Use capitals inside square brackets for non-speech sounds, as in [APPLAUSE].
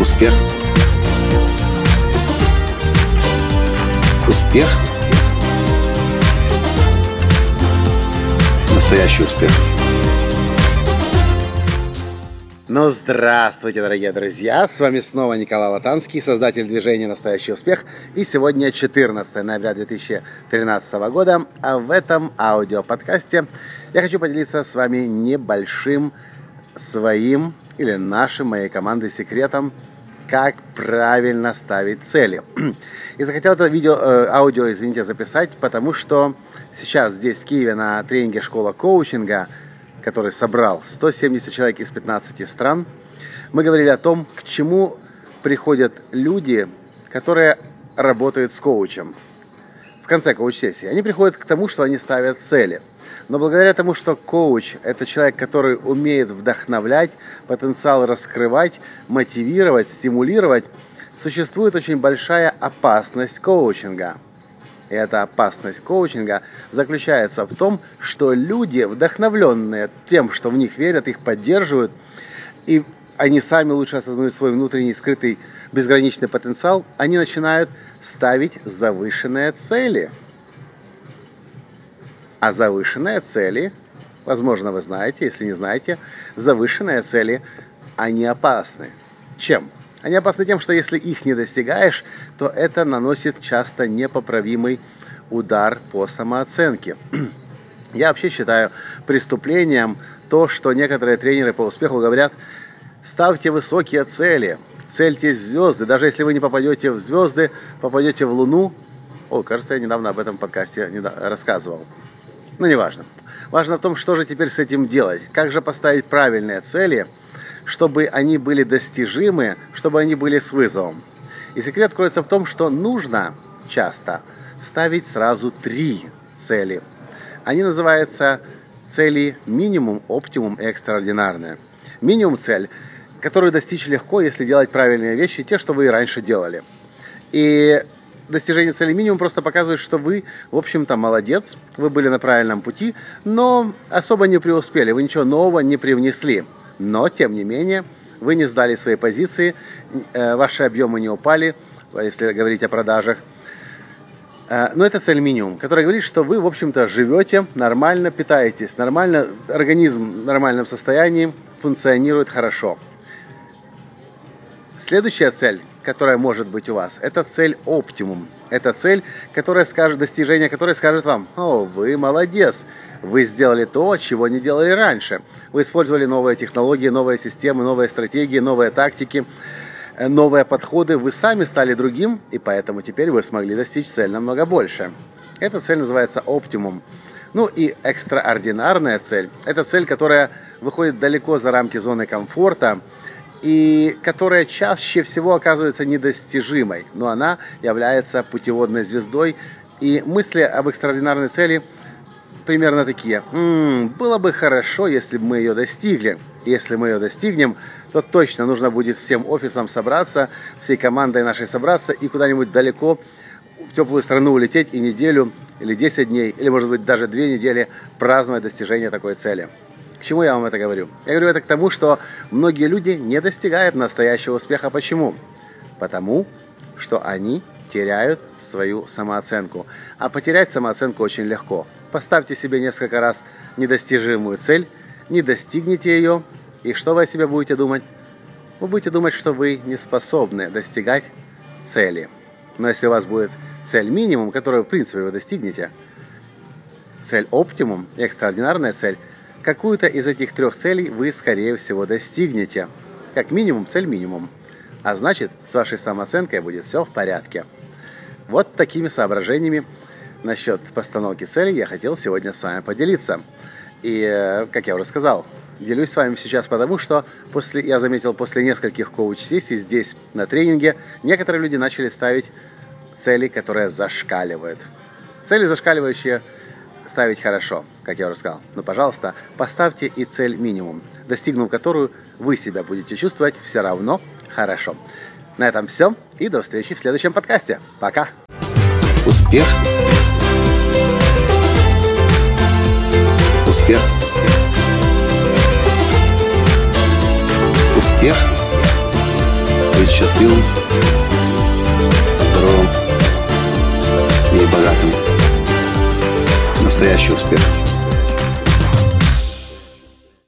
Успех. Успех. Настоящий успех. Ну, здравствуйте, дорогие друзья! С вами снова Николай Латанский, создатель движения «Настоящий успех». И сегодня 14 ноября 2013 года. А в этом аудиоподкасте я хочу поделиться с вами небольшим своим или нашим, моей команды секретом, как правильно ставить цели. [CLEARS THROAT] И захотел это видео, э, аудио, извините, записать, потому что сейчас здесь, в Киеве, на тренинге «Школа коучинга», который собрал 170 человек из 15 стран, мы говорили о том, к чему приходят люди, которые работают с коучем. В конце коуч-сессии. Они приходят к тому, что они ставят цели – но благодаря тому, что коуч – это человек, который умеет вдохновлять, потенциал раскрывать, мотивировать, стимулировать, существует очень большая опасность коучинга. И эта опасность коучинга заключается в том, что люди, вдохновленные тем, что в них верят, их поддерживают, и они сами лучше осознают свой внутренний скрытый безграничный потенциал, они начинают ставить завышенные цели – а завышенные цели, возможно, вы знаете, если не знаете, завышенные цели, они опасны. Чем? Они опасны тем, что если их не достигаешь, то это наносит часто непоправимый удар по самооценке. [CLEARS THROAT] Я вообще считаю преступлением то, что некоторые тренеры по успеху говорят, ставьте высокие цели, цельтесь в звезды. Даже если вы не попадете в звезды, попадете в Луну. О, кажется, я недавно об этом подкасте рассказывал. Ну, неважно. Важно в том, что же теперь с этим делать. Как же поставить правильные цели, чтобы они были достижимы, чтобы они были с вызовом. И секрет кроется в том, что нужно часто ставить сразу три цели. Они называются цели минимум, оптимум и экстраординарные. Минимум цель, которую достичь легко, если делать правильные вещи, те, что вы и раньше делали. И достижение цели минимум просто показывает, что вы, в общем-то, молодец, вы были на правильном пути, но особо не преуспели, вы ничего нового не привнесли. Но, тем не менее, вы не сдали свои позиции, э, ваши объемы не упали, если говорить о продажах. Э, но это цель минимум, которая говорит, что вы, в общем-то, живете нормально, питаетесь нормально, организм в нормальном состоянии, функционирует хорошо. Следующая цель которая может быть у вас, это цель оптимум. Это цель, которая скажет, достижение которой скажет вам, о, вы молодец, вы сделали то, чего не делали раньше. Вы использовали новые технологии, новые системы, новые стратегии, новые тактики, э, новые подходы. Вы сами стали другим, и поэтому теперь вы смогли достичь цель намного больше. Эта цель называется оптимум. Ну и экстраординарная цель – это цель, которая выходит далеко за рамки зоны комфорта, и которая чаще всего оказывается недостижимой, но она является путеводной звездой. И мысли об экстраординарной цели примерно такие. М-м, было бы хорошо, если бы мы ее достигли. Если мы ее достигнем, то точно нужно будет всем офисам собраться, всей командой нашей собраться и куда-нибудь далеко в теплую страну улететь и неделю или 10 дней, или может быть даже две недели праздновать достижение такой цели. К чему я вам это говорю? Я говорю это к тому, что многие люди не достигают настоящего успеха. Почему? Потому что они теряют свою самооценку. А потерять самооценку очень легко. Поставьте себе несколько раз недостижимую цель, не достигните ее, и что вы о себе будете думать? Вы будете думать, что вы не способны достигать цели. Но если у вас будет цель минимум, которую в принципе вы достигнете, цель оптимум, экстраординарная цель – Какую-то из этих трех целей вы, скорее всего, достигнете. Как минимум, цель минимум. А значит, с вашей самооценкой будет все в порядке. Вот такими соображениями насчет постановки целей я хотел сегодня с вами поделиться. И, э, как я уже сказал, делюсь с вами сейчас потому, что после, я заметил, после нескольких коуч-сессий здесь на тренинге, некоторые люди начали ставить цели, которые зашкаливают. Цели зашкаливающие – ставить хорошо, как я уже сказал. Но, пожалуйста, поставьте и цель минимум, достигнув которую вы себя будете чувствовать все равно хорошо. На этом все и до встречи в следующем подкасте. Пока! Успех! Успех! Успех! быть счастливым, здоровым и богатым. Настоящий успех.